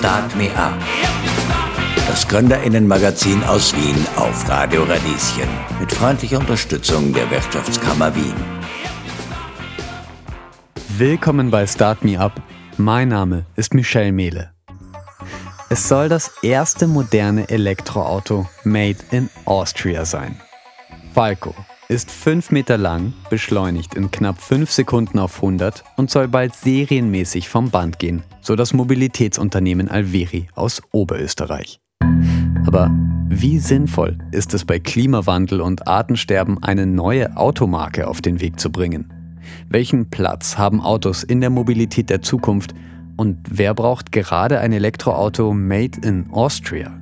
Start Me Up. Das Gründerinnenmagazin aus Wien auf Radio Radieschen. Mit freundlicher Unterstützung der Wirtschaftskammer Wien. Willkommen bei Start Me Up. Mein Name ist Michelle Mehle. Es soll das erste moderne Elektroauto made in Austria sein. Falco ist 5 Meter lang, beschleunigt in knapp 5 Sekunden auf 100 und soll bald serienmäßig vom Band gehen, so das Mobilitätsunternehmen Alveri aus Oberösterreich. Aber wie sinnvoll ist es bei Klimawandel und Artensterben, eine neue Automarke auf den Weg zu bringen? Welchen Platz haben Autos in der Mobilität der Zukunft und wer braucht gerade ein Elektroauto made in Austria?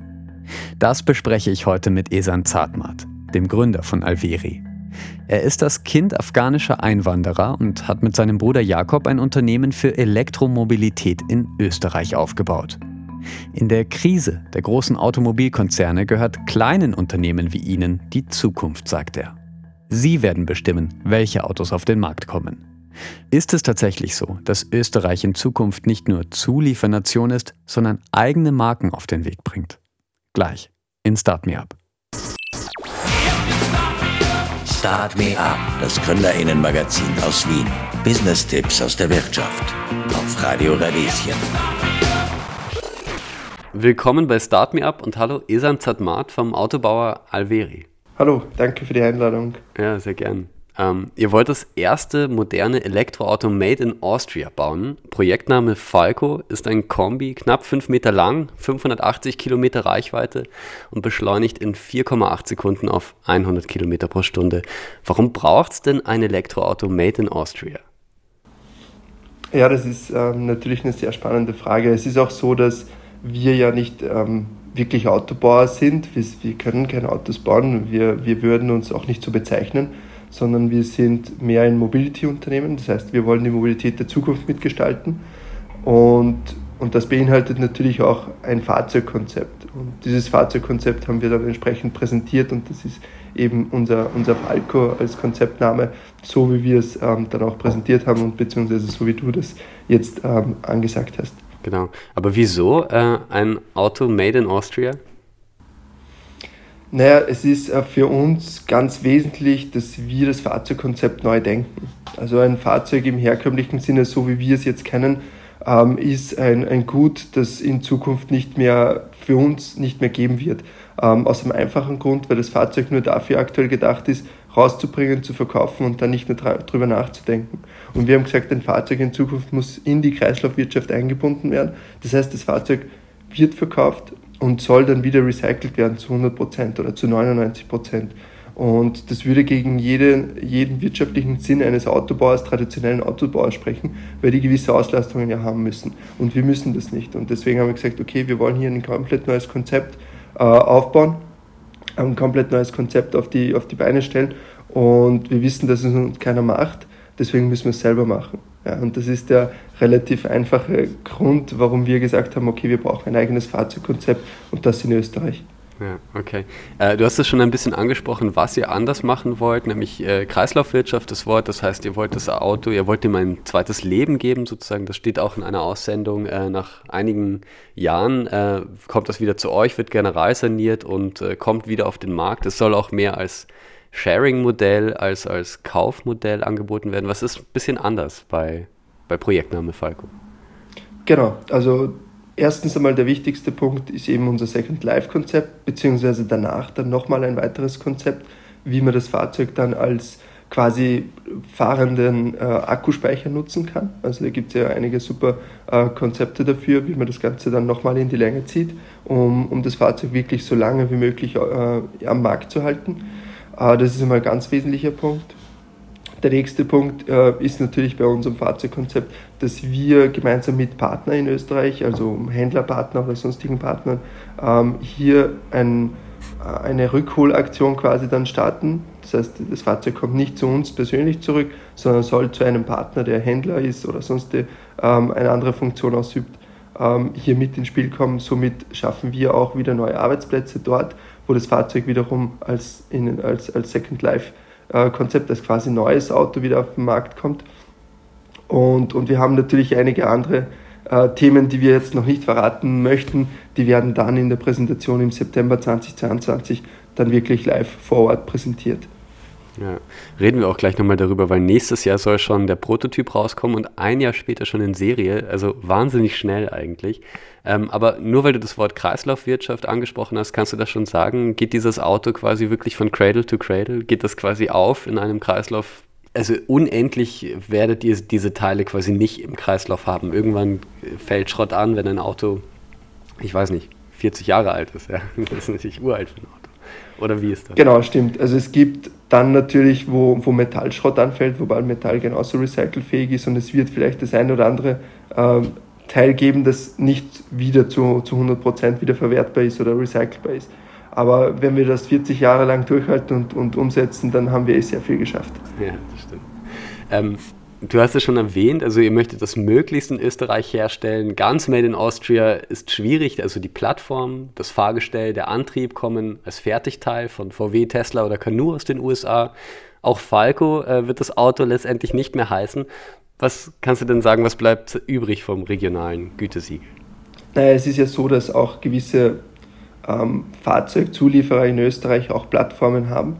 Das bespreche ich heute mit Esan Zartmat, dem Gründer von Alveri. Er ist das Kind afghanischer Einwanderer und hat mit seinem Bruder Jakob ein Unternehmen für Elektromobilität in Österreich aufgebaut. In der Krise der großen Automobilkonzerne gehört kleinen Unternehmen wie ihnen die Zukunft, sagt er. Sie werden bestimmen, welche Autos auf den Markt kommen. Ist es tatsächlich so, dass Österreich in Zukunft nicht nur Zuliefernation ist, sondern eigene Marken auf den Weg bringt? Gleich in Start Me Up. Start Me Up, das Gründerinnenmagazin aus Wien. Business-Tipps aus der Wirtschaft. Auf Radio Radieschen. Willkommen bei Start Me Up und hallo Esan Zadmat vom Autobauer Alveri. Hallo, danke für die Einladung. Ja, sehr gern. Ähm, ihr wollt das erste moderne Elektroauto made in Austria bauen. Projektname Falco ist ein Kombi, knapp 5 Meter lang, 580 Kilometer Reichweite und beschleunigt in 4,8 Sekunden auf 100 Kilometer pro Stunde. Warum braucht es denn ein Elektroauto made in Austria? Ja, das ist ähm, natürlich eine sehr spannende Frage. Es ist auch so, dass wir ja nicht ähm, wirklich Autobauer sind. Wir, wir, können keine Autos bauen. Wir, wir würden uns auch nicht so bezeichnen sondern wir sind mehr ein Mobility-Unternehmen. Das heißt, wir wollen die Mobilität der Zukunft mitgestalten und, und das beinhaltet natürlich auch ein Fahrzeugkonzept. Und dieses Fahrzeugkonzept haben wir dann entsprechend präsentiert und das ist eben unser, unser Falco als Konzeptname, so wie wir es ähm, dann auch präsentiert haben und beziehungsweise so wie du das jetzt ähm, angesagt hast. Genau. Aber wieso äh, ein Auto made in Austria? Naja, es ist äh, für uns ganz wesentlich, dass wir das Fahrzeugkonzept neu denken. Also ein Fahrzeug im herkömmlichen Sinne, so wie wir es jetzt kennen, ähm, ist ein, ein Gut, das in Zukunft nicht mehr für uns nicht mehr geben wird. Ähm, aus einem einfachen Grund, weil das Fahrzeug nur dafür aktuell gedacht ist, rauszubringen, zu verkaufen und dann nicht mehr drüber nachzudenken. Und wir haben gesagt, ein Fahrzeug in Zukunft muss in die Kreislaufwirtschaft eingebunden werden. Das heißt, das Fahrzeug wird verkauft und soll dann wieder recycelt werden zu 100% oder zu 99%. Und das würde gegen jede, jeden wirtschaftlichen Sinn eines Autobauers, traditionellen Autobauers sprechen, weil die gewisse Auslastungen ja haben müssen. Und wir müssen das nicht. Und deswegen haben wir gesagt, okay, wir wollen hier ein komplett neues Konzept äh, aufbauen, ein komplett neues Konzept auf die, auf die Beine stellen. Und wir wissen, dass es uns keiner macht, deswegen müssen wir es selber machen. Ja, und das ist der relativ einfache Grund, warum wir gesagt haben, okay, wir brauchen ein eigenes Fahrzeugkonzept und das in Österreich. Ja, okay. Äh, du hast es schon ein bisschen angesprochen, was ihr anders machen wollt, nämlich äh, Kreislaufwirtschaft, das Wort. Das heißt, ihr wollt das Auto, ihr wollt ihm ein zweites Leben geben, sozusagen. Das steht auch in einer Aussendung. Äh, nach einigen Jahren äh, kommt das wieder zu euch, wird generalsaniert und äh, kommt wieder auf den Markt. Es soll auch mehr als Sharing-Modell als als Kaufmodell angeboten werden. Was ist ein bisschen anders bei, bei Projektname Falco? Genau, also erstens einmal der wichtigste Punkt ist eben unser Second Life-Konzept, beziehungsweise danach dann nochmal ein weiteres Konzept, wie man das Fahrzeug dann als quasi fahrenden äh, Akkuspeicher nutzen kann. Also da gibt es ja einige super äh, Konzepte dafür, wie man das Ganze dann nochmal in die Länge zieht, um, um das Fahrzeug wirklich so lange wie möglich äh, am Markt zu halten. Das ist einmal ein ganz wesentlicher Punkt. Der nächste Punkt äh, ist natürlich bei unserem Fahrzeugkonzept, dass wir gemeinsam mit Partnern in Österreich, also Händlerpartner oder sonstigen Partnern, ähm, hier ein, äh, eine Rückholaktion quasi dann starten. Das heißt, das Fahrzeug kommt nicht zu uns persönlich zurück, sondern soll zu einem Partner, der Händler ist oder sonst ähm, eine andere Funktion ausübt, ähm, hier mit ins Spiel kommen. Somit schaffen wir auch wieder neue Arbeitsplätze dort wo das Fahrzeug wiederum als, in, als, als Second Life äh, Konzept, als quasi neues Auto wieder auf den Markt kommt. Und, und wir haben natürlich einige andere äh, Themen, die wir jetzt noch nicht verraten möchten, die werden dann in der Präsentation im September 2022 dann wirklich live vor Ort präsentiert. Ja. Reden wir auch gleich nochmal darüber, weil nächstes Jahr soll schon der Prototyp rauskommen und ein Jahr später schon in Serie. Also wahnsinnig schnell eigentlich. Ähm, aber nur weil du das Wort Kreislaufwirtschaft angesprochen hast, kannst du das schon sagen? Geht dieses Auto quasi wirklich von Cradle to Cradle? Geht das quasi auf in einem Kreislauf? Also unendlich werdet ihr diese Teile quasi nicht im Kreislauf haben. Irgendwann fällt Schrott an, wenn ein Auto, ich weiß nicht, 40 Jahre alt ist. Ja? Das ist natürlich uralt für ein Auto. Oder wie ist das? Genau, stimmt. Also es gibt dann natürlich, wo, wo Metallschrott anfällt, wobei Metall genauso recycelfähig ist und es wird vielleicht das eine oder andere äh, Teil geben, das nicht wieder zu, zu 100% wieder verwertbar ist oder recycelbar ist. Aber wenn wir das 40 Jahre lang durchhalten und, und umsetzen, dann haben wir eh sehr viel geschafft. Ja, das stimmt. Ähm, Du hast es schon erwähnt, also ihr möchtet das möglichst in Österreich herstellen. Ganz Made in Austria ist schwierig, also die Plattform, das Fahrgestell, der Antrieb kommen als Fertigteil von VW, Tesla oder Canoo aus den USA. Auch Falco äh, wird das Auto letztendlich nicht mehr heißen. Was kannst du denn sagen, was bleibt übrig vom regionalen Gütesiegel? Naja, es ist ja so, dass auch gewisse ähm, Fahrzeugzulieferer in Österreich auch Plattformen haben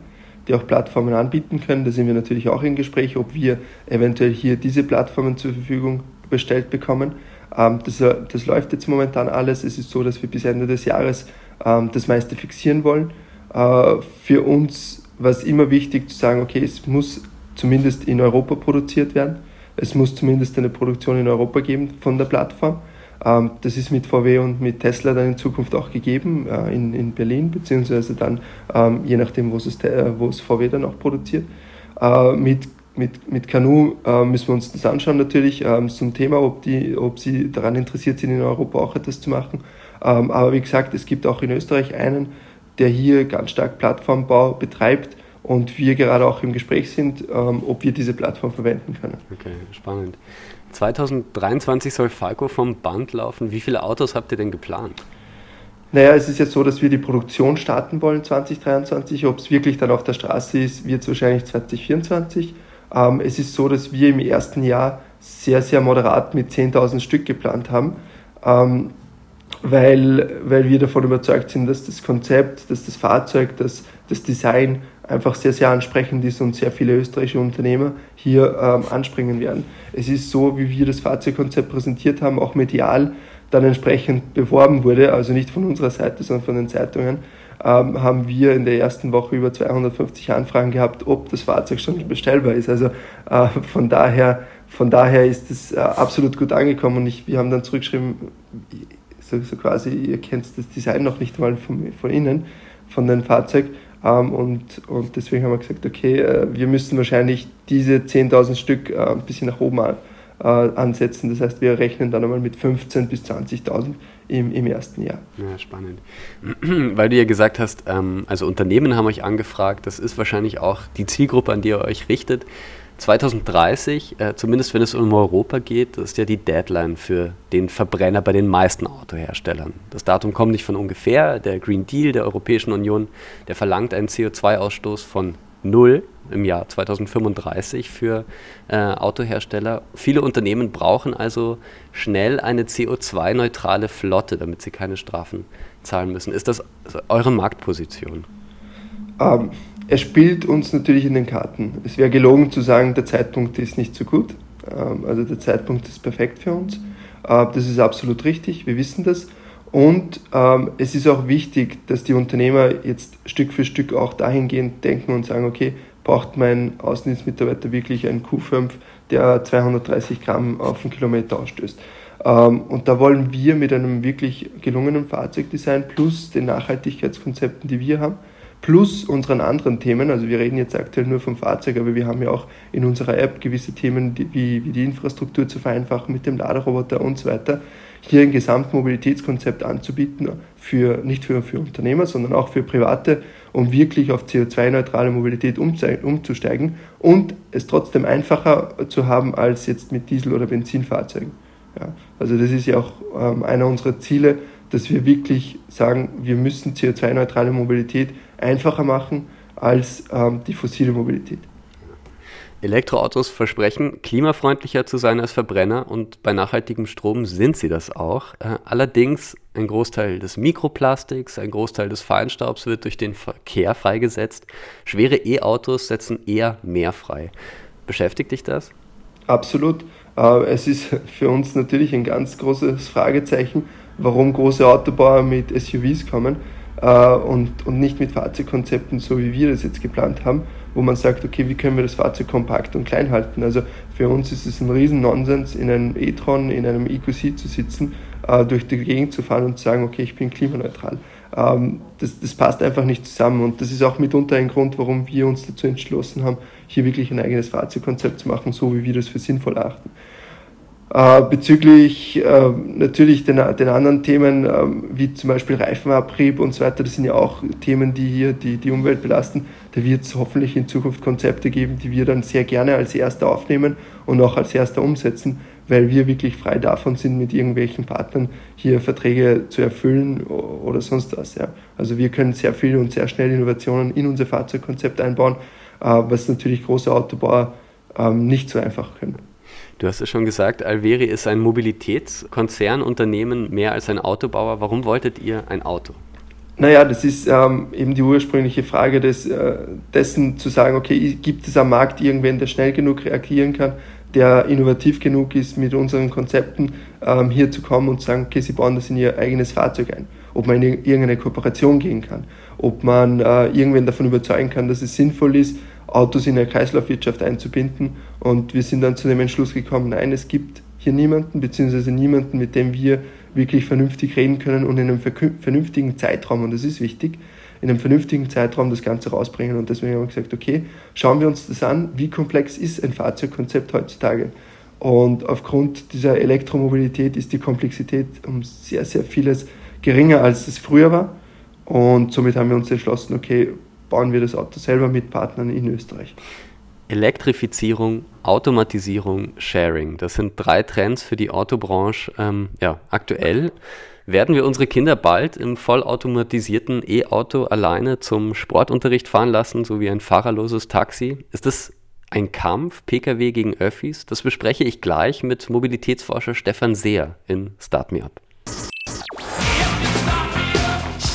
die auch Plattformen anbieten können. Da sind wir natürlich auch im Gespräch, ob wir eventuell hier diese Plattformen zur Verfügung bestellt bekommen. Ähm, das, äh, das läuft jetzt momentan alles. Es ist so, dass wir bis Ende des Jahres ähm, das meiste fixieren wollen. Äh, für uns war es immer wichtig zu sagen, okay, es muss zumindest in Europa produziert werden. Es muss zumindest eine Produktion in Europa geben von der Plattform. Ähm, das ist mit VW und mit Tesla dann in Zukunft auch gegeben, äh, in, in Berlin, beziehungsweise dann, ähm, je nachdem, wo es, äh, wo es VW dann auch produziert. Äh, mit mit, mit Canoe äh, müssen wir uns das anschauen natürlich ähm, zum Thema, ob, die, ob sie daran interessiert sind, in Europa auch etwas zu machen. Ähm, aber wie gesagt, es gibt auch in Österreich einen, der hier ganz stark Plattformbau betreibt und wir gerade auch im Gespräch sind, ähm, ob wir diese Plattform verwenden können. Okay, spannend. 2023 soll Falco vom Band laufen. Wie viele Autos habt ihr denn geplant? Naja, es ist jetzt so, dass wir die Produktion starten wollen 2023. Ob es wirklich dann auf der Straße ist, wird es wahrscheinlich 2024. Ähm, es ist so, dass wir im ersten Jahr sehr, sehr moderat mit 10.000 Stück geplant haben, ähm, weil, weil wir davon überzeugt sind, dass das Konzept, dass das Fahrzeug, dass das Design einfach sehr, sehr ansprechend ist und sehr viele österreichische Unternehmer hier ähm, anspringen werden. Es ist so, wie wir das Fahrzeugkonzept präsentiert haben, auch medial dann entsprechend beworben wurde, also nicht von unserer Seite, sondern von den Zeitungen, ähm, haben wir in der ersten Woche über 250 Anfragen gehabt, ob das Fahrzeug schon bestellbar ist. Also äh, von, daher, von daher ist es äh, absolut gut angekommen und ich, wir haben dann zurückgeschrieben, so, so quasi, ihr kennt das Design noch nicht mal von, von innen, von dem Fahrzeug ähm, und, und deswegen haben wir gesagt, okay, äh, wir müssen wahrscheinlich diese 10.000 Stück äh, ein bisschen nach oben äh, ansetzen. Das heißt, wir rechnen dann einmal mit 15.000 bis 20.000 im, im ersten Jahr. Ja, spannend. Weil du ja gesagt hast, ähm, also Unternehmen haben euch angefragt, das ist wahrscheinlich auch die Zielgruppe, an die ihr euch richtet. 2030, äh, zumindest wenn es um Europa geht, ist ja die Deadline für den Verbrenner bei den meisten Autoherstellern. Das Datum kommt nicht von ungefähr. Der Green Deal der Europäischen Union, der verlangt einen CO2-Ausstoß von null im Jahr 2035 für äh, Autohersteller. Viele Unternehmen brauchen also schnell eine CO2-neutrale Flotte, damit sie keine Strafen zahlen müssen. Ist das eure Marktposition? Ähm, er spielt uns natürlich in den Karten. Es wäre gelogen zu sagen, der Zeitpunkt ist nicht so gut. Ähm, also der Zeitpunkt ist perfekt für uns. Äh, das ist absolut richtig, wir wissen das. Und ähm, es ist auch wichtig, dass die Unternehmer jetzt Stück für Stück auch dahingehend denken und sagen, okay, braucht mein Außendienstmitarbeiter wirklich einen Q5, der 230 Gramm auf einen Kilometer ausstößt. Ähm, und da wollen wir mit einem wirklich gelungenen Fahrzeugdesign plus den Nachhaltigkeitskonzepten, die wir haben, plus unseren anderen Themen, also wir reden jetzt aktuell nur vom Fahrzeug, aber wir haben ja auch in unserer App gewisse Themen die, wie, wie die Infrastruktur zu vereinfachen mit dem Laderoboter und so weiter, hier ein Gesamtmobilitätskonzept anzubieten, für, nicht für, für Unternehmer, sondern auch für Private, um wirklich auf CO2-neutrale Mobilität umzusteigen und es trotzdem einfacher zu haben als jetzt mit Diesel- oder Benzinfahrzeugen. Ja, also das ist ja auch ähm, einer unserer Ziele, dass wir wirklich sagen, wir müssen CO2-neutrale Mobilität einfacher machen als ähm, die fossile Mobilität. Elektroautos versprechen, klimafreundlicher zu sein als Verbrenner und bei nachhaltigem Strom sind sie das auch. Äh, allerdings ein Großteil des Mikroplastiks, ein Großteil des Feinstaubs wird durch den Verkehr freigesetzt. Schwere E-Autos setzen eher mehr frei. Beschäftigt dich das? Absolut. Äh, es ist für uns natürlich ein ganz großes Fragezeichen, warum große Autobauer mit SUVs kommen äh, und, und nicht mit Fahrzeugkonzepten, so wie wir das jetzt geplant haben, wo man sagt, okay, wie können wir das Fahrzeug kompakt und klein halten? Also für uns ist es ein riesen Nonsens, in einem e-tron, in einem EQC zu sitzen, äh, durch die Gegend zu fahren und zu sagen, okay, ich bin klimaneutral. Ähm, das, das passt einfach nicht zusammen und das ist auch mitunter ein Grund, warum wir uns dazu entschlossen haben, hier wirklich ein eigenes Fahrzeugkonzept zu machen, so wie wir das für sinnvoll achten. Äh, bezüglich äh, natürlich den, den anderen Themen, äh, wie zum Beispiel Reifenabrieb und so weiter, das sind ja auch Themen, die hier die, die Umwelt belasten. Da wird es hoffentlich in Zukunft Konzepte geben, die wir dann sehr gerne als Erster aufnehmen und auch als Erster umsetzen, weil wir wirklich frei davon sind, mit irgendwelchen Partnern hier Verträge zu erfüllen oder sonst was. Ja. Also wir können sehr viel und sehr schnell Innovationen in unser Fahrzeugkonzept einbauen, äh, was natürlich große Autobauer ähm, nicht so einfach können. Du hast es schon gesagt, Alveri ist ein Mobilitätskonzernunternehmen mehr als ein Autobauer. Warum wolltet ihr ein Auto? Naja, das ist ähm, eben die ursprüngliche Frage des, äh, dessen zu sagen, okay, gibt es am Markt irgendwen, der schnell genug reagieren kann, der innovativ genug ist, mit unseren Konzepten ähm, hier zu kommen und zu sagen, okay, sie bauen das in ihr eigenes Fahrzeug ein. Ob man in irgendeine Kooperation gehen kann, ob man äh, irgendwen davon überzeugen kann, dass es sinnvoll ist, Autos in eine Kreislaufwirtschaft einzubinden. Und wir sind dann zu dem Entschluss gekommen, nein, es gibt hier niemanden, beziehungsweise niemanden, mit dem wir wirklich vernünftig reden können und in einem vernünftigen Zeitraum, und das ist wichtig, in einem vernünftigen Zeitraum das Ganze rausbringen. Und deswegen haben wir gesagt, okay, schauen wir uns das an, wie komplex ist ein Fahrzeugkonzept heutzutage. Und aufgrund dieser Elektromobilität ist die Komplexität um sehr, sehr vieles geringer, als es früher war. Und somit haben wir uns entschlossen, okay, bauen wir das Auto selber mit Partnern in Österreich. Elektrifizierung, Automatisierung, Sharing. Das sind drei Trends für die Autobranche ähm, ja, aktuell. Werden wir unsere Kinder bald im vollautomatisierten E-Auto alleine zum Sportunterricht fahren lassen, so wie ein fahrerloses Taxi? Ist das ein Kampf, Pkw gegen Öffis? Das bespreche ich gleich mit Mobilitätsforscher Stefan Seer in Start Me Up.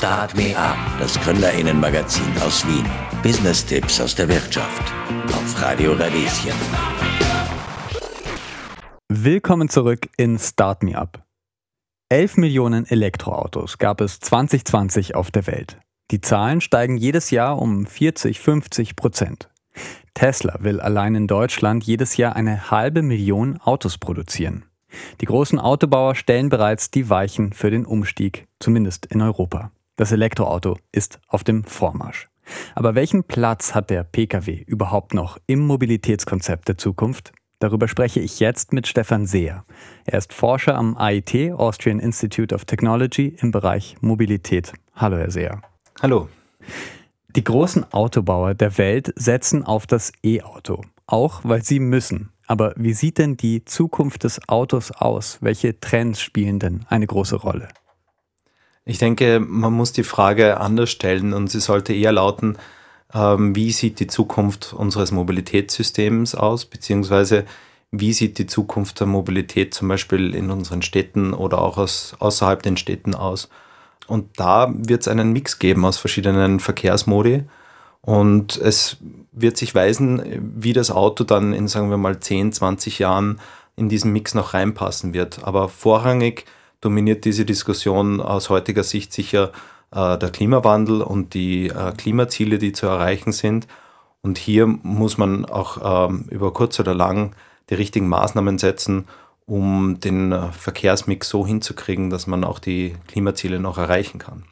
Start Me Up, das Gründerinnenmagazin aus Wien. Business-Tipps aus der Wirtschaft. Auf Radio Radieschen. Willkommen zurück in Start Me Up. 11 Millionen Elektroautos gab es 2020 auf der Welt. Die Zahlen steigen jedes Jahr um 40, 50 Prozent. Tesla will allein in Deutschland jedes Jahr eine halbe Million Autos produzieren. Die großen Autobauer stellen bereits die Weichen für den Umstieg, zumindest in Europa. Das Elektroauto ist auf dem Vormarsch. Aber welchen Platz hat der Pkw überhaupt noch im Mobilitätskonzept der Zukunft? Darüber spreche ich jetzt mit Stefan Seher. Er ist Forscher am AIT, Austrian Institute of Technology, im Bereich Mobilität. Hallo, Herr Seher. Hallo. Die großen Autobauer der Welt setzen auf das E-Auto, auch weil sie müssen. Aber wie sieht denn die Zukunft des Autos aus? Welche Trends spielen denn eine große Rolle? Ich denke, man muss die Frage anders stellen und sie sollte eher lauten, ähm, wie sieht die Zukunft unseres Mobilitätssystems aus, beziehungsweise wie sieht die Zukunft der Mobilität zum Beispiel in unseren Städten oder auch aus, außerhalb den Städten aus. Und da wird es einen Mix geben aus verschiedenen Verkehrsmodi. Und es wird sich weisen, wie das Auto dann in, sagen wir mal, 10, 20 Jahren in diesen Mix noch reinpassen wird. Aber vorrangig dominiert diese Diskussion aus heutiger Sicht sicher äh, der Klimawandel und die äh, Klimaziele, die zu erreichen sind. Und hier muss man auch ähm, über kurz oder lang die richtigen Maßnahmen setzen, um den äh, Verkehrsmix so hinzukriegen, dass man auch die Klimaziele noch erreichen kann.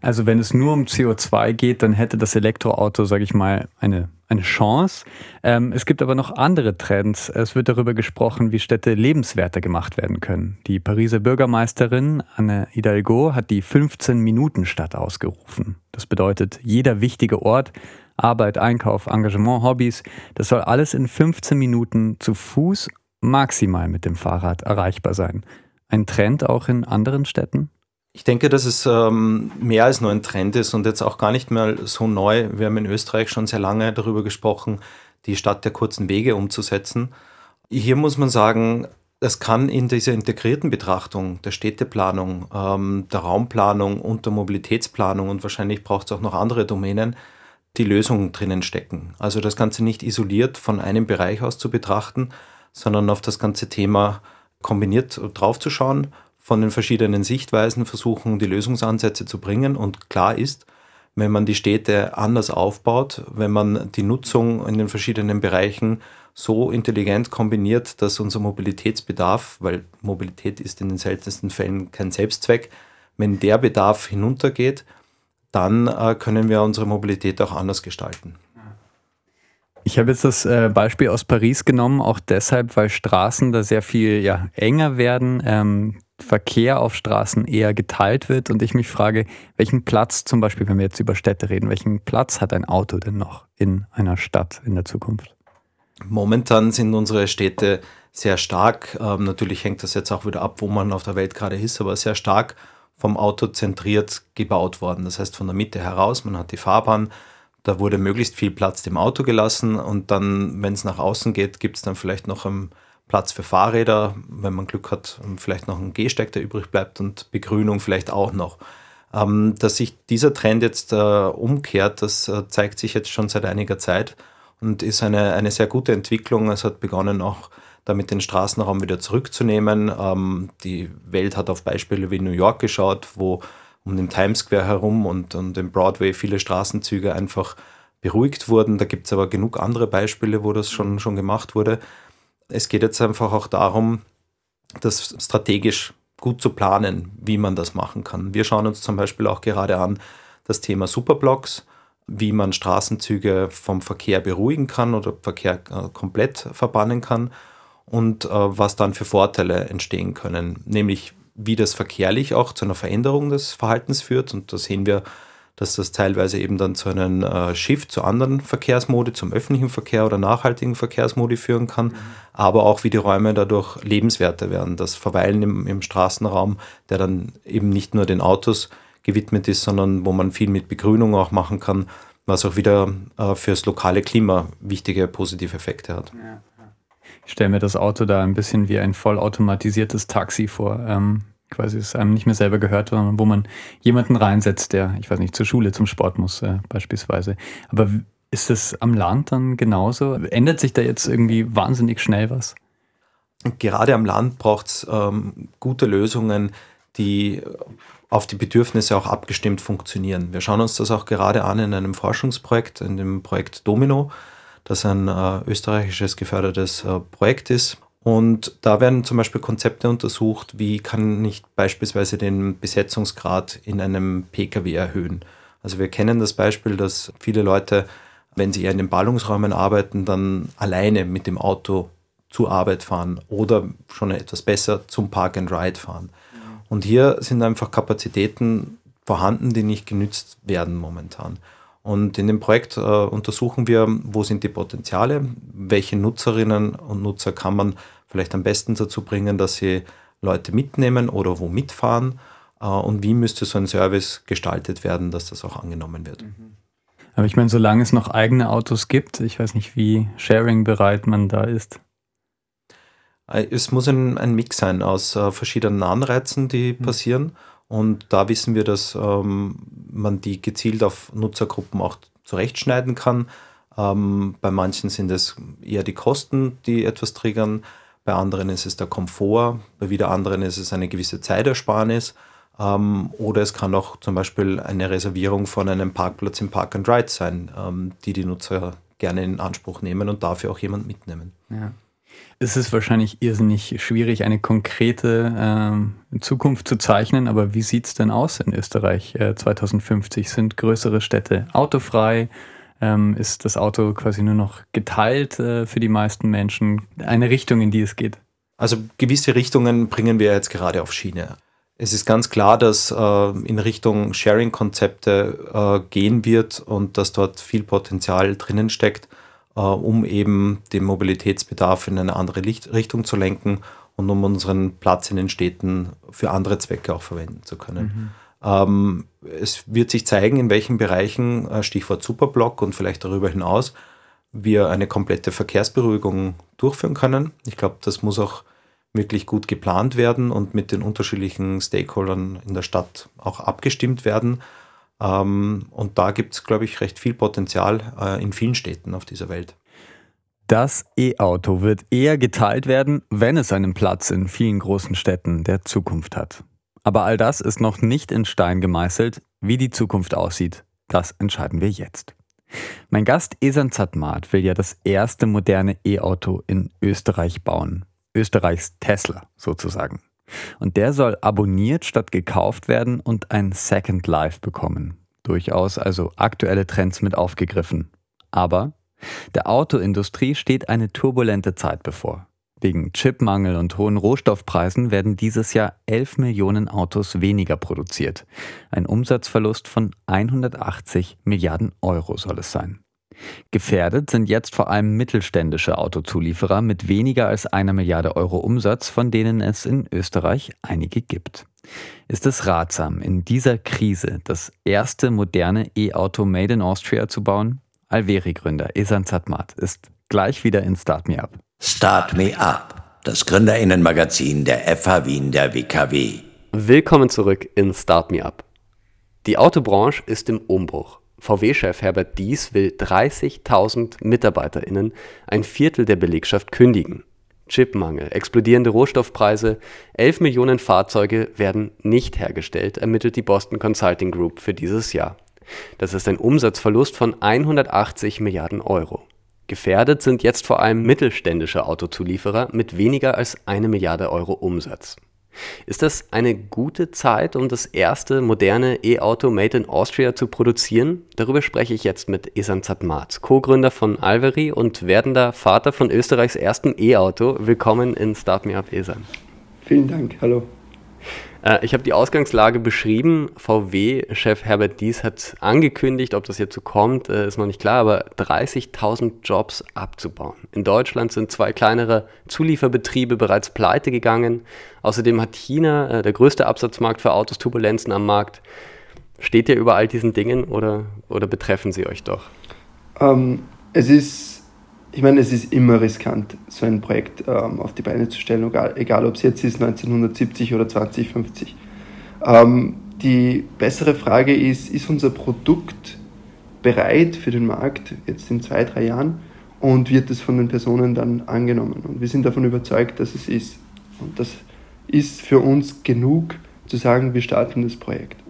Also wenn es nur um CO2 geht, dann hätte das Elektroauto, sage ich mal, eine, eine Chance. Ähm, es gibt aber noch andere Trends. Es wird darüber gesprochen, wie Städte lebenswerter gemacht werden können. Die Pariser Bürgermeisterin Anne Hidalgo hat die 15-Minuten-Stadt ausgerufen. Das bedeutet, jeder wichtige Ort, Arbeit, Einkauf, Engagement, Hobbys, das soll alles in 15 Minuten zu Fuß maximal mit dem Fahrrad erreichbar sein. Ein Trend auch in anderen Städten? Ich denke, dass es ähm, mehr als nur ein Trend ist und jetzt auch gar nicht mehr so neu. Wir haben in Österreich schon sehr lange darüber gesprochen, die Stadt der kurzen Wege umzusetzen. Hier muss man sagen, das kann in dieser integrierten Betrachtung der Städteplanung, ähm, der Raumplanung und der Mobilitätsplanung und wahrscheinlich braucht es auch noch andere Domänen, die Lösung drinnen stecken. Also das Ganze nicht isoliert von einem Bereich aus zu betrachten, sondern auf das ganze Thema kombiniert draufzuschauen, von den verschiedenen Sichtweisen versuchen, die Lösungsansätze zu bringen. Und klar ist, wenn man die Städte anders aufbaut, wenn man die Nutzung in den verschiedenen Bereichen so intelligent kombiniert, dass unser Mobilitätsbedarf, weil Mobilität ist in den seltensten Fällen kein Selbstzweck, wenn der Bedarf hinuntergeht, dann äh, können wir unsere Mobilität auch anders gestalten. Ich habe jetzt das äh, Beispiel aus Paris genommen, auch deshalb, weil Straßen da sehr viel ja, enger werden, ähm, Verkehr auf Straßen eher geteilt wird und ich mich frage, welchen Platz zum Beispiel, wenn wir jetzt über Städte reden, welchen Platz hat ein Auto denn noch in einer Stadt in der Zukunft? Momentan sind unsere Städte sehr stark, ähm, natürlich hängt das jetzt auch wieder ab, wo man auf der Welt gerade ist, aber sehr stark vom Auto zentriert gebaut worden. Das heißt von der Mitte heraus, man hat die Fahrbahn, da wurde möglichst viel Platz dem Auto gelassen und dann, wenn es nach außen geht, gibt es dann vielleicht noch einen Platz für Fahrräder, wenn man Glück hat, vielleicht noch ein Gehsteig, der übrig bleibt und Begrünung vielleicht auch noch. Ähm, dass sich dieser Trend jetzt äh, umkehrt, das äh, zeigt sich jetzt schon seit einiger Zeit und ist eine, eine sehr gute Entwicklung. Es hat begonnen auch damit den Straßenraum wieder zurückzunehmen. Ähm, die Welt hat auf Beispiele wie New York geschaut, wo um den Times Square herum und, und den Broadway viele Straßenzüge einfach beruhigt wurden. Da gibt es aber genug andere Beispiele, wo das schon, schon gemacht wurde. Es geht jetzt einfach auch darum, das strategisch gut zu planen, wie man das machen kann. Wir schauen uns zum Beispiel auch gerade an das Thema Superblocks, wie man Straßenzüge vom Verkehr beruhigen kann oder Verkehr äh, komplett verbannen kann und äh, was dann für Vorteile entstehen können, nämlich wie das verkehrlich auch zu einer Veränderung des Verhaltens führt. Und da sehen wir, dass das teilweise eben dann zu einem äh, Shift zu anderen Verkehrsmodi, zum öffentlichen Verkehr oder nachhaltigen Verkehrsmodi führen kann, mhm. aber auch wie die Räume dadurch lebenswerter werden. Das Verweilen im, im Straßenraum, der dann eben nicht nur den Autos gewidmet ist, sondern wo man viel mit Begrünung auch machen kann, was auch wieder äh, fürs lokale Klima wichtige positive Effekte hat. Ja. Ich stelle mir das Auto da ein bisschen wie ein vollautomatisiertes Taxi vor. Ähm, quasi es einem nicht mehr selber gehört, sondern wo man jemanden reinsetzt, der, ich weiß nicht, zur Schule, zum Sport muss äh, beispielsweise. Aber ist es am Land dann genauso? Ändert sich da jetzt irgendwie wahnsinnig schnell was? Gerade am Land braucht es ähm, gute Lösungen, die auf die Bedürfnisse auch abgestimmt funktionieren. Wir schauen uns das auch gerade an in einem Forschungsprojekt, in dem Projekt Domino das ein äh, österreichisches gefördertes äh, Projekt ist. Und da werden zum Beispiel Konzepte untersucht, wie kann ich beispielsweise den Besetzungsgrad in einem Pkw erhöhen. Also wir kennen das Beispiel, dass viele Leute, wenn sie eher in den Ballungsräumen arbeiten, dann alleine mit dem Auto zur Arbeit fahren oder schon etwas besser zum Park and Ride fahren. Und hier sind einfach Kapazitäten vorhanden, die nicht genützt werden momentan. Und in dem Projekt äh, untersuchen wir, wo sind die Potenziale, welche Nutzerinnen und Nutzer kann man vielleicht am besten dazu bringen, dass sie Leute mitnehmen oder wo mitfahren äh, und wie müsste so ein Service gestaltet werden, dass das auch angenommen wird. Mhm. Aber ich meine, solange es noch eigene Autos gibt, ich weiß nicht, wie sharing-bereit man da ist. Äh, es muss ein, ein Mix sein aus äh, verschiedenen Anreizen, die mhm. passieren und da wissen wir, dass ähm, man die gezielt auf Nutzergruppen auch zurechtschneiden kann. Ähm, bei manchen sind es eher die Kosten, die etwas triggern. Bei anderen ist es der Komfort. Bei wieder anderen ist es eine gewisse Zeitersparnis. Ähm, oder es kann auch zum Beispiel eine Reservierung von einem Parkplatz im Park and Ride sein, ähm, die die Nutzer gerne in Anspruch nehmen und dafür auch jemand mitnehmen. Ja ist es wahrscheinlich irrsinnig schwierig, eine konkrete ähm, Zukunft zu zeichnen. Aber wie sieht es denn aus in Österreich äh, 2050? Sind größere Städte autofrei? Ähm, ist das Auto quasi nur noch geteilt äh, für die meisten Menschen? Eine Richtung, in die es geht? Also gewisse Richtungen bringen wir jetzt gerade auf Schiene. Es ist ganz klar, dass äh, in Richtung Sharing-Konzepte äh, gehen wird und dass dort viel Potenzial drinnen steckt äh, um eben den Mobilitätsbedarf in eine andere Licht Richtung zu lenken und um unseren Platz in den Städten für andere Zwecke auch verwenden zu können. Mhm. Ähm, es wird sich zeigen, in welchen Bereichen, äh, Stichwort Superblock und vielleicht darüber hinaus, wir eine komplette Verkehrsberuhigung durchführen können. Ich glaube, das muss auch wirklich gut geplant werden und mit den unterschiedlichen Stakeholdern in der Stadt auch abgestimmt werden. Ähm, und da gibt es, glaube ich, recht viel Potenzial äh, in vielen Städten auf dieser Welt. Das E-Auto wird eher geteilt werden, wenn es einen Platz in vielen großen Städten der Zukunft hat. Aber all das ist noch nicht in Stein gemeißelt. Wie die Zukunft aussieht, das entscheiden wir jetzt. Mein Gast Esan Zatmat will ja das erste moderne E-Auto in Österreich bauen. Österreichs Tesla sozusagen. Und der soll abonniert statt gekauft werden und ein Second Life bekommen. Durchaus also aktuelle Trends mit aufgegriffen. Aber der Autoindustrie steht eine turbulente Zeit bevor. Wegen Chipmangel und hohen Rohstoffpreisen werden dieses Jahr 11 Millionen Autos weniger produziert. Ein Umsatzverlust von 180 Milliarden Euro soll es sein. Gefährdet sind jetzt vor allem mittelständische Autozulieferer mit weniger als einer Milliarde Euro Umsatz, von denen es in Österreich einige gibt. Ist es ratsam, in dieser Krise das erste moderne E-Auto Made in Austria zu bauen? Alveri-Gründer Esan Zatmat ist gleich wieder in Start Me Up. Start Me Up, das Gründerinnenmagazin der FH Wien der WKW. Willkommen zurück in Start Me Up. Die Autobranche ist im Umbruch. VW-Chef Herbert Dies will 30.000 MitarbeiterInnen, ein Viertel der Belegschaft, kündigen. Chipmangel, explodierende Rohstoffpreise, 11 Millionen Fahrzeuge werden nicht hergestellt, ermittelt die Boston Consulting Group für dieses Jahr. Das ist ein Umsatzverlust von 180 Milliarden Euro. Gefährdet sind jetzt vor allem mittelständische Autozulieferer mit weniger als eine Milliarde Euro Umsatz. Ist das eine gute Zeit, um das erste moderne E-Auto Made in Austria zu produzieren? Darüber spreche ich jetzt mit Esan Zatmat, Co-Gründer von Alveri und werdender Vater von Österreichs ersten E-Auto. Willkommen in Start Me Up, Esan. Vielen Dank, hallo. Äh, ich habe die Ausgangslage beschrieben. VW-Chef Herbert Dies hat angekündigt, ob das jetzt so kommt, äh, ist noch nicht klar, aber 30.000 Jobs abzubauen. In Deutschland sind zwei kleinere Zulieferbetriebe bereits pleite gegangen. Außerdem hat China, äh, der größte Absatzmarkt für Autos, Turbulenzen am Markt. Steht ihr über all diesen Dingen oder, oder betreffen sie euch doch? Ähm, es ist ich meine, es ist immer riskant, so ein Projekt ähm, auf die Beine zu stellen, egal, egal ob es jetzt ist 1970 oder 2050. Ähm, die bessere Frage ist, ist unser Produkt bereit für den Markt jetzt in zwei, drei Jahren und wird es von den Personen dann angenommen? Und wir sind davon überzeugt, dass es ist. Und das ist für uns genug zu sagen, wir starten das Projekt.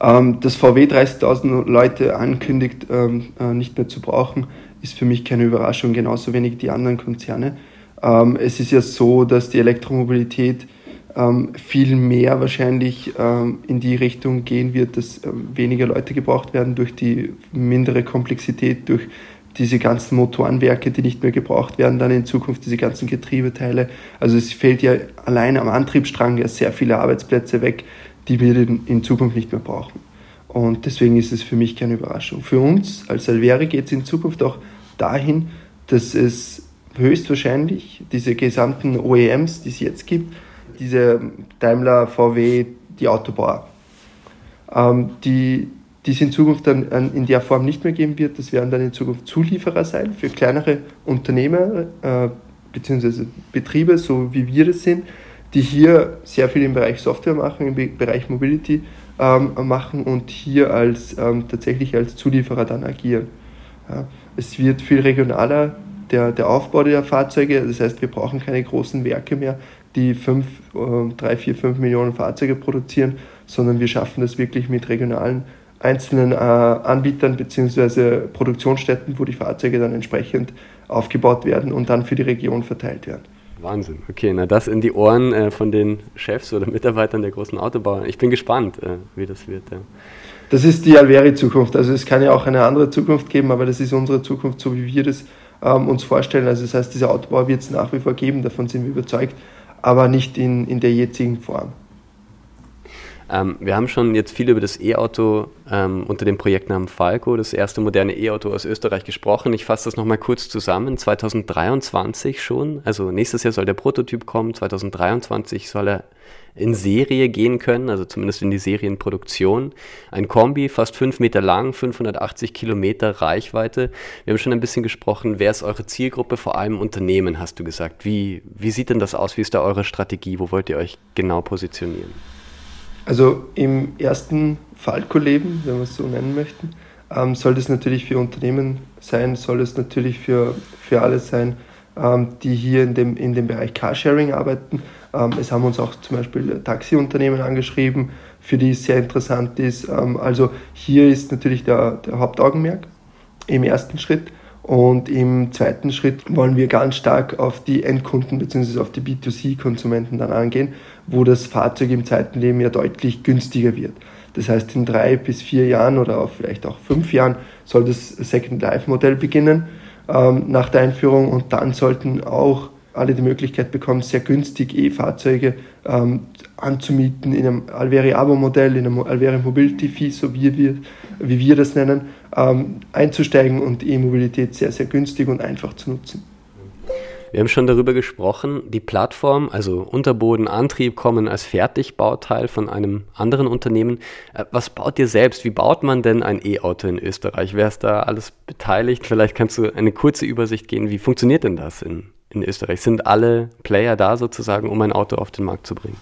Ähm, dass VW 30.000 Leute ankündigt, ähm, äh, nicht mehr zu brauchen, ist für mich keine Überraschung, genauso wenig die anderen Konzerne. Ähm, es ist ja so, dass die Elektromobilität ähm, viel mehr wahrscheinlich ähm, in die Richtung gehen wird, dass ähm, weniger Leute gebraucht werden durch die mindere Komplexität, durch diese ganzen Motorenwerke, die nicht mehr gebraucht werden, dann in Zukunft diese ganzen Getriebeteile. Also es fällt ja allein am Antriebsstrang ja sehr viele Arbeitsplätze weg, die wir in Zukunft nicht mehr brauchen. Und deswegen ist es für mich keine Überraschung. Für uns als Alveri geht es in Zukunft auch dahin, dass es höchstwahrscheinlich diese gesamten OEMs, die es jetzt gibt, diese Daimler, VW, die Autobauer, ähm, die, die es in Zukunft dann in der Form nicht mehr geben wird. Das werden dann in Zukunft Zulieferer sein für kleinere Unternehmer äh, bzw. Betriebe, so wie wir das sind, die hier sehr viel im Bereich Software machen, im Bereich Mobility ähm, machen und hier als, ähm, tatsächlich als Zulieferer dann agieren. Ja. Es wird viel regionaler, der, der Aufbau der Fahrzeuge, das heißt, wir brauchen keine großen Werke mehr, die 5, 3, 4, 5 Millionen Fahrzeuge produzieren, sondern wir schaffen das wirklich mit regionalen einzelnen äh, Anbietern bzw. Produktionsstätten, wo die Fahrzeuge dann entsprechend aufgebaut werden und dann für die Region verteilt werden. Wahnsinn. Okay, na das in die Ohren äh, von den Chefs oder Mitarbeitern der großen Autobauer. Ich bin gespannt, äh, wie das wird. Ja. Das ist die Alveri-Zukunft. Also es kann ja auch eine andere Zukunft geben, aber das ist unsere Zukunft, so wie wir das ähm, uns vorstellen. Also das heißt, diese Autobauer wird es nach wie vor geben, davon sind wir überzeugt, aber nicht in, in der jetzigen Form. Ähm, wir haben schon jetzt viel über das E-Auto ähm, unter dem Projektnamen Falco, das erste moderne E-Auto aus Österreich, gesprochen. Ich fasse das nochmal kurz zusammen. 2023 schon, also nächstes Jahr soll der Prototyp kommen, 2023 soll er in Serie gehen können, also zumindest in die Serienproduktion. Ein Kombi, fast 5 Meter lang, 580 Kilometer Reichweite. Wir haben schon ein bisschen gesprochen, wer ist eure Zielgruppe, vor allem Unternehmen, hast du gesagt. Wie, wie sieht denn das aus? Wie ist da eure Strategie? Wo wollt ihr euch genau positionieren? Also im ersten Falco-Leben, wenn wir es so nennen möchten, ähm, soll das natürlich für Unternehmen sein, soll es natürlich für, für alle sein, ähm, die hier in dem, in dem Bereich Carsharing arbeiten. Ähm, es haben uns auch zum Beispiel Taxiunternehmen angeschrieben, für die es sehr interessant ist. Ähm, also hier ist natürlich der, der Hauptaugenmerk im ersten Schritt. Und im zweiten Schritt wollen wir ganz stark auf die Endkunden bzw. auf die B2C-Konsumenten dann angehen, wo das Fahrzeug im zweiten Leben ja deutlich günstiger wird. Das heißt, in drei bis vier Jahren oder auch vielleicht auch fünf Jahren soll das Second Life-Modell beginnen ähm, nach der Einführung und dann sollten auch alle die Möglichkeit bekommen, sehr günstig E-Fahrzeuge ähm, anzumieten in einem Alveri-Abo-Modell, in einem Alveri Mobility Fee, so wie wir, wie wir das nennen, ähm, einzusteigen und E-Mobilität sehr, sehr günstig und einfach zu nutzen. Wir haben schon darüber gesprochen, die Plattform, also Unterboden, Antrieb kommen als Fertigbauteil von einem anderen Unternehmen. Äh, was baut ihr selbst? Wie baut man denn ein E-Auto in Österreich? Wer ist da alles beteiligt? Vielleicht kannst du eine kurze Übersicht geben. Wie funktioniert denn das in, in Österreich? Sind alle Player da sozusagen, um ein Auto auf den Markt zu bringen?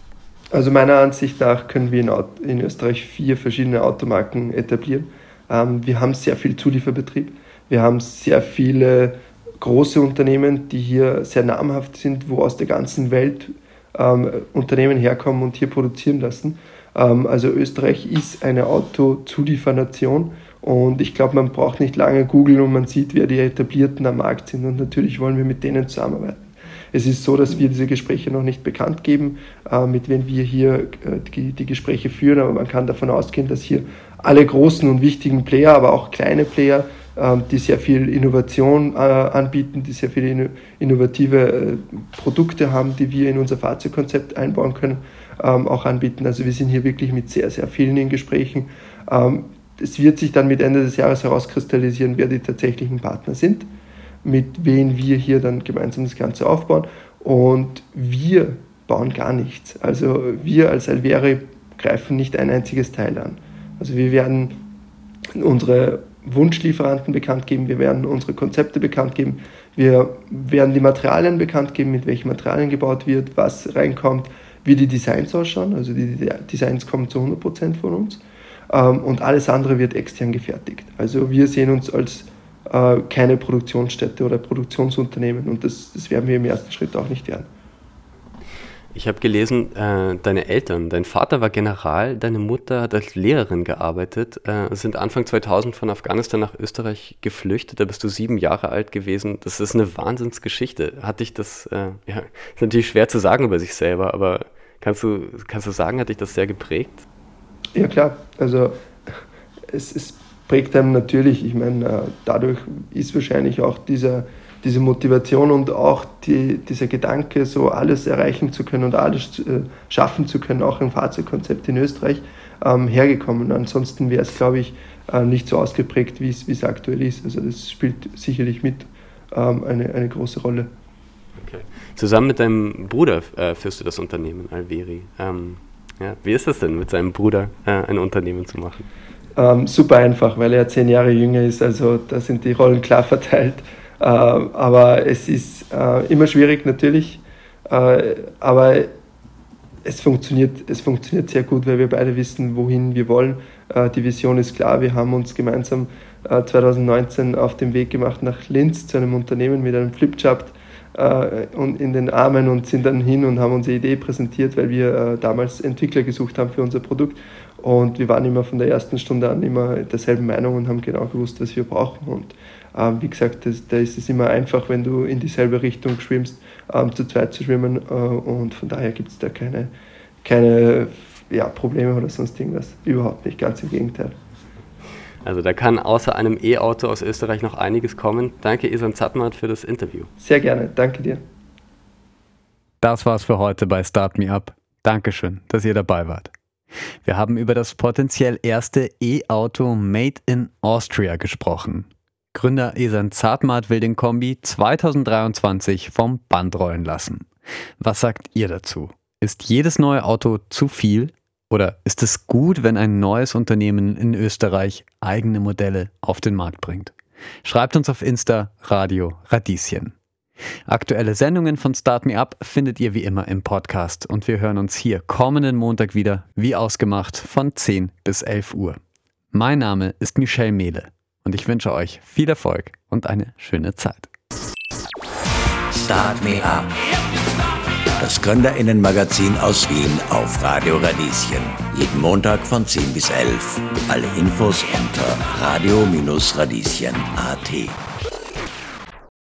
Also meiner Ansicht nach können wir in, in Österreich vier verschiedene Automarken etablieren. Ähm, wir haben sehr viel Zulieferbetrieb. Wir haben sehr viele große Unternehmen, die hier sehr namhaft sind, wo aus der ganzen Welt ähm, Unternehmen herkommen und hier produzieren lassen. Ähm, also Österreich ist eine Autozuliefernation und ich glaube, man braucht nicht lange googeln und man sieht, wer die Etablierten am Markt sind und natürlich wollen wir mit denen zusammenarbeiten. Es ist so, dass wir diese Gespräche noch nicht bekannt geben, äh, mit wem wir hier äh, die, Gespräche führen, aber man kann davon ausgehen, dass hier alle großen und wichtigen Player, aber auch kleine Player ähm, die sehr viel Innovation äh, anbieten, die sehr viele innovative Produkte haben, die wir in unser Fahrzeugkonzept einbauen können, ähm, auch anbieten. Also wir sind hier wirklich mit sehr, sehr vielen in Gesprächen. Es wird sich dann mit Ende des Jahres herauskristallisieren, wer die tatsächlichen Partner sind, mit wem wir hier dann gemeinsam das Ganze aufbauen. Und wir bauen gar nichts. Also wir als Alvere greifen nicht ein einziges Teil an. Also wir werden unsere Wunschlieferanten bekannt geben, wir werden unsere Konzepte bekannt geben, wir werden die Materialien bekannt geben, mit welchen Materialien gebaut wird, was reinkommt, wie die Designs ausschauen. Also die Designs kommen zu 100% von uns und alles andere wird extern gefertigt. Also wir sehen uns als äh, keine Produktionsstätte oder Produktionsunternehmen und das, das werden wir im ersten Schritt auch nicht werden. Ich habe gelesen, äh, deine Eltern, dein Vater war General, deine Mutter hat als Lehrerin gearbeitet, äh, sind Anfang 2000 von Afghanistan nach Österreich geflüchtet, da bist du sieben Jahre alt gewesen. Das ist eine Wahnsinnsgeschichte. Hat dich das, äh, ja, ist natürlich schwer zu sagen über sich selber, aber kannst du, kannst du sagen, hat dich das sehr geprägt? Ja klar, also es, es prägt einem natürlich, ich meine, äh, dadurch ist wahrscheinlich auch dieser diese Motivation und auch die, dieser Gedanke, so alles erreichen zu können und alles äh, schaffen zu können, auch im Fahrzeugkonzept in Österreich, ähm, hergekommen. Ansonsten wäre es, glaube ich, äh, nicht so ausgeprägt, wie es aktuell ist. Also das spielt sicherlich mit ähm, eine, eine große Rolle. Okay. Zusammen mit deinem Bruder äh, führst du das Unternehmen Alveri. Ähm, ja, wie ist das denn, mit seinem Bruder äh, ein Unternehmen zu machen? Ähm, super einfach, weil er zehn Jahre jünger ist. Also da sind die Rollen klar verteilt. Äh, aber es ist äh, immer schwierig natürlich, äh, aber es funktioniert, es funktioniert sehr gut, weil wir beide wissen, wohin wir wollen. die Vision ist klar, wir haben uns gemeinsam 2019 auf den Weg gemacht nach Linz zu einem Unternehmen mit einem Flipchart und in den Armen und sind dann hin und haben unsere Idee präsentiert, weil wir damals Entwickler gesucht haben für unser Produkt. Und wir waren immer von der ersten Stunde an immer derselben Meinung und haben genau gewusst, was wir brauchen. Und ähm, wie gesagt, da ist es immer einfach, wenn du in dieselbe Richtung schwimmst, ähm, zu zweit zu schwimmen. Äh, und von daher gibt es da keine, keine ja, Probleme oder sonst irgendwas. Überhaupt nicht, ganz im Gegenteil. Also da kann außer einem E-Auto aus Österreich noch einiges kommen. Danke, Isan Zattmann, für das Interview. Sehr gerne, danke dir. Das war's für heute bei Start Me Up. Dankeschön, dass ihr dabei wart. Wir haben über das potenziell erste E-Auto Made in Austria gesprochen. Gründer Esan Zartmat will den Kombi 2023 vom Band rollen lassen. Was sagt ihr dazu? Ist jedes neue Auto zu viel? Oder ist es gut, wenn ein neues Unternehmen in Österreich eigene Modelle auf den Markt bringt? Schreibt uns auf Insta Radio Radieschen. Aktuelle Sendungen von Start Me Up findet ihr wie immer im Podcast und wir hören uns hier kommenden Montag wieder, wie ausgemacht, von 10 bis 11 Uhr. Mein Name ist Michelle Mehle und ich wünsche euch viel Erfolg und eine schöne Zeit. Start Me Up. Das Gründerinnenmagazin aus Wien auf Radio Radieschen. Jeden Montag von 10 bis 11. Alle Infos unter radio-radieschen.at.